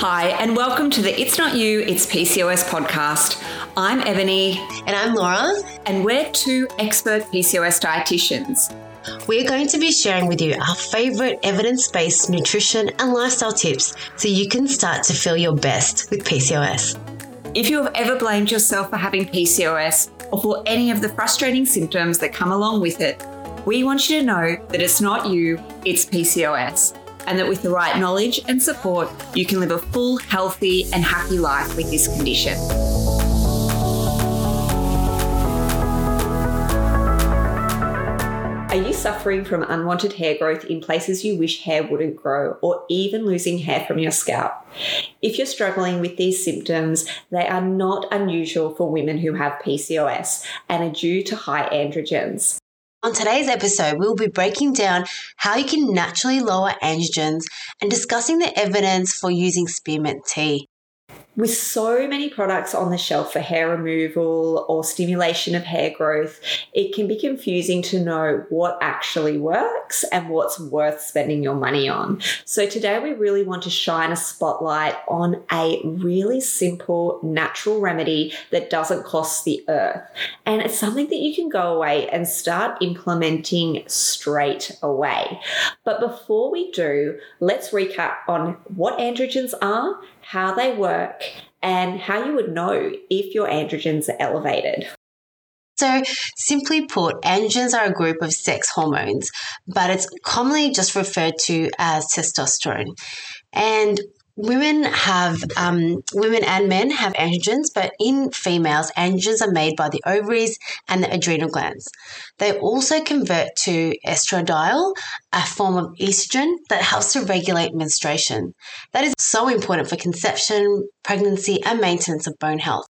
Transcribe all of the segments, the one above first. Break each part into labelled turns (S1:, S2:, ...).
S1: Hi, and welcome to the It's Not You, It's PCOS podcast. I'm Ebony.
S2: And I'm Lora.
S1: And we're two expert PCOS dietitians.
S2: We're going to be sharing with you our favorite evidence based nutrition and lifestyle tips so you can start to feel your best with PCOS.
S1: If you have ever blamed yourself for having PCOS or for any of the frustrating symptoms that come along with it, we want you to know that it's not you, it's PCOS and that with the right knowledge and support, you can live a full, healthy, and happy life with this condition. Are you suffering from unwanted hair growth in places you wish hair wouldn't grow, or even losing hair from your scalp? If you're struggling with these symptoms, they are not unusual for women who have PCOS and are due to high androgens.
S2: On today's episode, we'll be breaking down how you can naturally lower androgens and discussing the evidence for using spearmint tea
S1: with so many products on the shelf for hair removal or stimulation of hair growth, it can be confusing to know what actually works and what's worth spending your money on. So, today we really want to shine a spotlight on a really simple natural remedy that doesn't cost the earth. And it's something that you can go away and start implementing straight away. But before we do, let's recap on what androgens are how they work, and how you would know if your androgens are elevated.
S2: So, simply put, androgens are a group of sex hormones, but it's commonly just referred to as testosterone. And women have um, women and men have androgens, but in females, androgens are made by the ovaries and the adrenal glands. They also convert to estradiol, a form of estrogen that helps to regulate menstruation. That is so important for conception, pregnancy, and maintenance of bone health.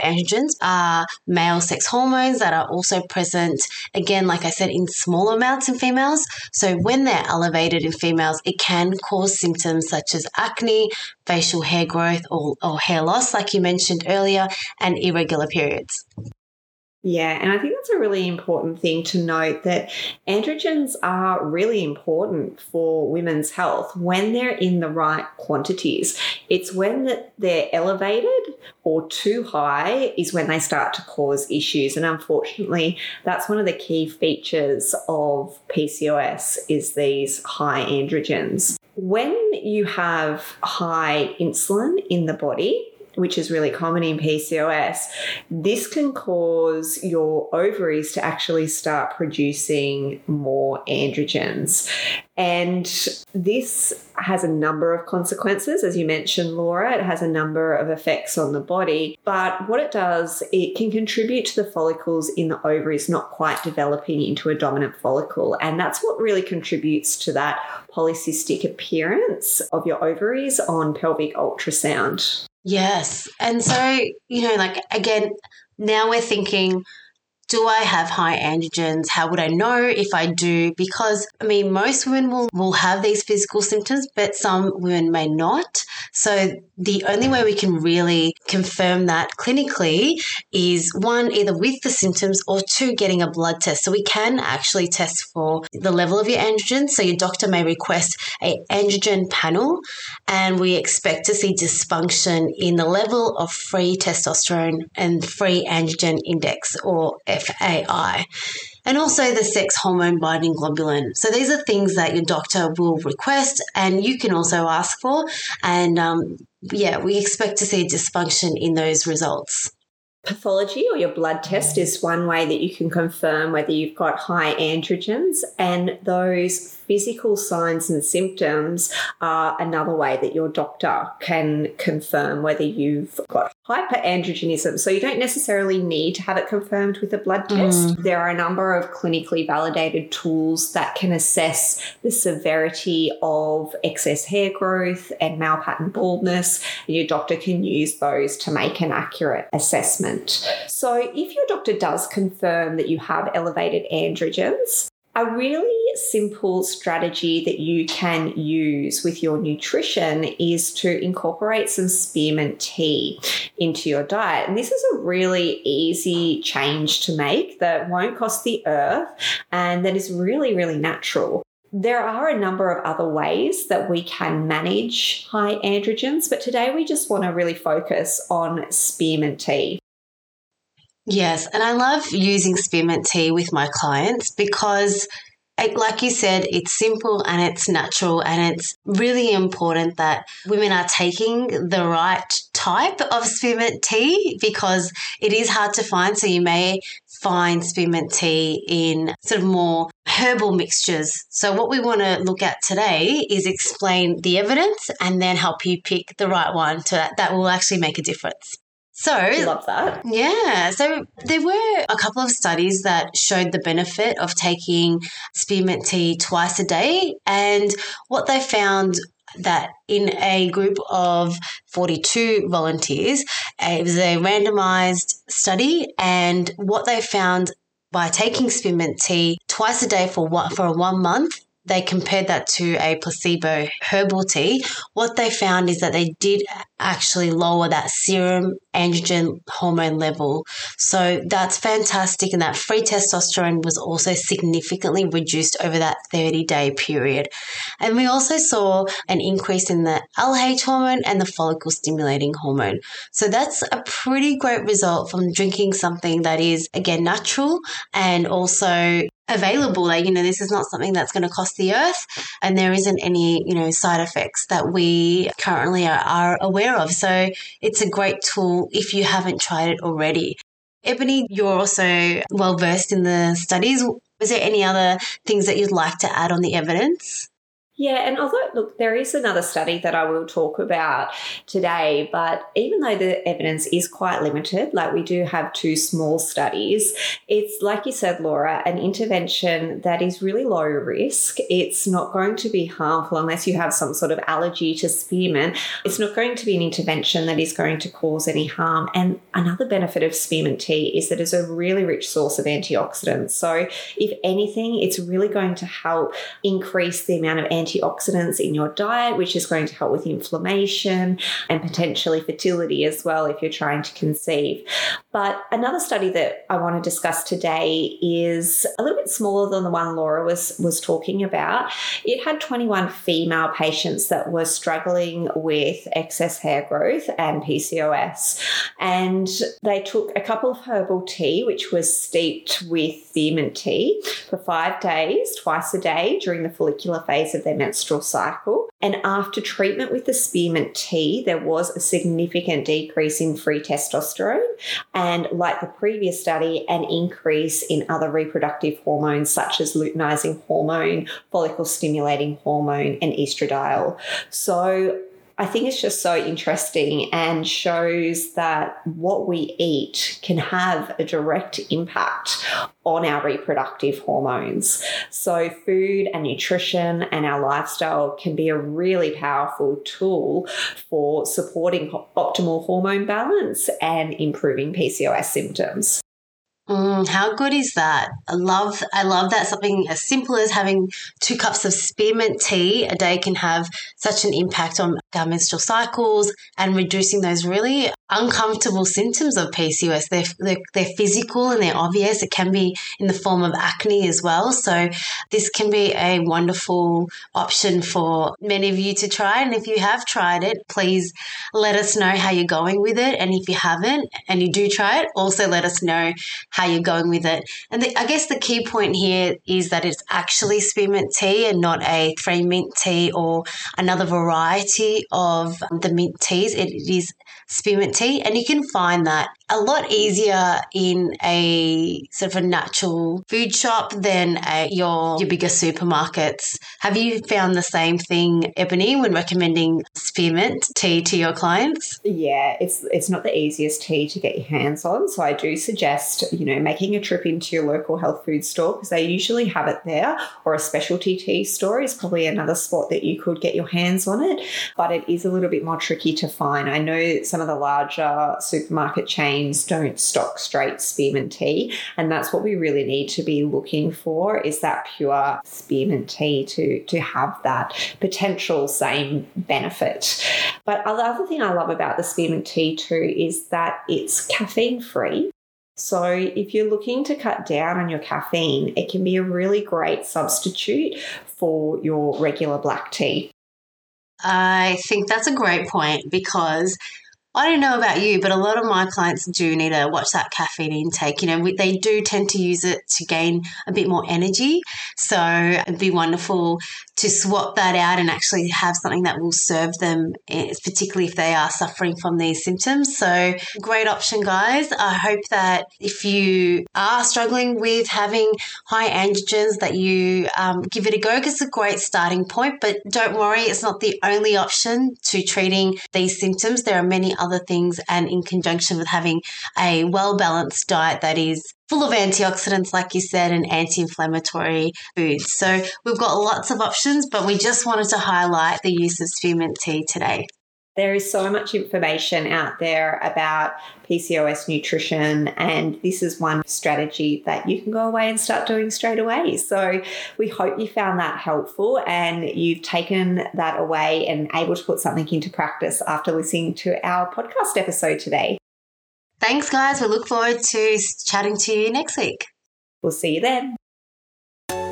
S2: Androgens are male sex hormones that are also present, again, like I said, in small amounts in females. So when they're elevated in females, it can cause symptoms such as acne, facial hair growth, or, or hair loss, like you mentioned earlier, and irregular periods.
S1: Yeah, and I think that's a really important thing to note that androgens are really important for women's health when they're in the right quantities. It's when they're elevated or too high is when they start to cause issues. And unfortunately, that's one of the key features of PCOS is these high androgens. When you have high insulin in the body, which is really common in PCOS, this can cause your ovaries to actually start producing more androgens. And this has a number of consequences. As you mentioned, Lora, it has a number of effects on the body. But what it does, it can contribute to the follicles in the ovaries not quite developing into a dominant follicle. And that's what really contributes to that polycystic appearance of your ovaries on pelvic ultrasound.
S2: Yes. And so, you know, like again, now we're thinking, do I have high androgens? How would I know if I do? Because I mean, most women will, will have these physical symptoms, but some women may not. So the only way we can really confirm that clinically is one, either with the symptoms or two, getting a blood test. So we can actually test for the level of your androgens. So your doctor may request a androgen panel and we expect to see dysfunction in the level of free testosterone and free androgen index or FAI, and also the sex hormone binding globulin. So these are things that your doctor will request and you can also ask for. And um, yeah, we expect to see a dysfunction in those results.
S1: Pathology or your blood test is one way that you can confirm whether you've got high androgens, and those physical signs and symptoms are another way that your doctor can confirm whether you've got hyperandrogenism. So you don't necessarily need to have it confirmed with a blood test. Mm. There are a number of clinically validated tools that can assess the severity of excess hair growth and male pattern baldness. And your doctor can use those to make an accurate assessment. So if your doctor does confirm that you have elevated androgens, a really simple strategy that you can use with your nutrition is to incorporate some spearmint tea into your diet. And this is a really easy change to make that won't cost the earth and that is really, really natural. There are a number of other ways that we can manage high androgens, but today we just want to really focus on spearmint tea.
S2: Yes, and I love using spearmint tea with my clients because like you said, it's simple and it's natural, and it's really important that women are taking the right type of spearmint tea because it is hard to find. So you may find spearmint tea in sort of more herbal mixtures. So what we want to look at today is explain the evidence and then help you pick the right one to that will actually make a difference. So,
S1: love that.
S2: Yeah. So, there were a couple of studies that showed the benefit of taking spearmint tea twice a day. And what they found that in a group of 42 volunteers, it was a randomized study. And what they found by taking spearmint tea twice a day for one, for a one month they compared that to a placebo herbal tea, what they found is that they did actually lower that serum androgen hormone level. So that's fantastic. And that free testosterone was also significantly reduced over that 30 day period. And we also saw an increase in the LH hormone and the follicle stimulating hormone. So that's a pretty great result from drinking something that is, again, natural and also available. Like, you know, this is not something that's going to cost the earth and there isn't any, you know, side effects that we currently are, are aware of. So it's a great tool if you haven't tried it already. Ebony, you're also well versed in the studies. Was there any other things that you'd like to add on the evidence?
S1: Yeah, and although, look, there is another study that I will talk about today, but even though the evidence is quite limited, like we do have two small studies, it's like you said, Lora, an intervention that is really low risk. It's not going to be harmful unless you have some sort of allergy to spearmint. It's not going to be an intervention that is going to cause any harm. And another benefit of spearmint tea is that it's a really rich source of antioxidants. So, if anything, it's really going to help increase the amount of antioxidants antioxidants in your diet, which is going to help with inflammation and potentially fertility as well if you're trying to conceive. But another study that I want to discuss today is a little bit smaller than the one Lora was, was talking about. It had 21 female patients that were struggling with excess hair growth and PCOS. And they took a couple of herbal tea, which was steeped with spearmint tea, for five days, twice a day during the follicular phase of their menstrual cycle. And after treatment with the spearmint tea, there was a significant decrease in free testosterone. And like the previous study, an increase in other reproductive hormones such as luteinizing hormone, follicle stimulating hormone, and estradiol. So I think it's just so interesting and shows that what we eat can have a direct impact on our reproductive hormones. So, food and nutrition and our lifestyle can be a really powerful tool for supporting optimal hormone balance and improving PCOS symptoms.
S2: Mm, how good is that? I love I love that something as simple as having two cups of spearmint tea a day can have such an impact on our menstrual cycles and reducing those really uncomfortable symptoms of PCOS. They're, they're, they're physical and they're obvious. It can be in the form of acne as well. So this can be a wonderful option for many of you to try. And if you have tried it, please let us know how you're going with it. And if you haven't and you do try it, also let us know how you're going with it. And the, I guess the key point here is that it's actually spearmint tea and not a three mint tea or another variety of the mint teas. It is spearmint and you can find that a lot easier in a sort of a natural food shop than at your your bigger supermarkets. Have you found the same thing, Ebony, when recommending spearmint tea to your clients?
S1: Yeah, it's it's not the easiest tea to get your hands on, so I do suggest you know making a trip into your local health food store because they usually have it there, or a specialty tea store is probably another spot that you could get your hands on it, but it is a little bit more tricky to find. I know some of the larger supermarket chains don't stock straight spearmint tea. And that's what we really need to be looking for is that pure spearmint tea to, to have that potential same benefit. But the other thing I love about the spearmint tea too is that it's caffeine free So, if you're looking to cut down on your caffeine, it can be a really great substitute for your regular black tea.
S2: I think that's a great point because I don't know about you, but a lot of my clients do need to watch that caffeine intake. You know, they do tend to use it to gain a bit more energy. So it'd be wonderful to swap that out and actually have something that will serve them, eh, particularly if they are suffering from these symptoms. So, great option, guys. I hope that if you are struggling with having high androgens, that you um, give it a go because it's a great starting point. But don't worry, it's not the only option to treating these symptoms. There are many other things, and in conjunction with having a well balanced diet that is full of antioxidants, like you said, and anti inflammatory foods. So we've got lots of options, but we just wanted to highlight the use of spearmint tea today.
S1: There is so much information out there about PCOS nutrition, and this is one strategy that you can go away and start doing straight away. So, we hope you found that helpful and you've taken that away and able to put something into practice after listening to our podcast episode today.
S2: Thanks, guys. We look forward to chatting to you next week.
S1: We'll see you then.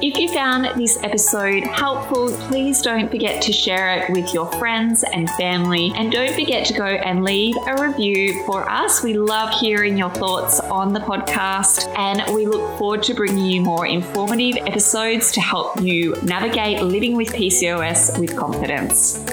S3: If you found this episode helpful, please don't forget to share it with your friends and family. And don't forget to go and leave a review for us. We love hearing your thoughts on the podcast, and we look forward to bringing you more informative episodes to help you navigate living with PCOS with confidence.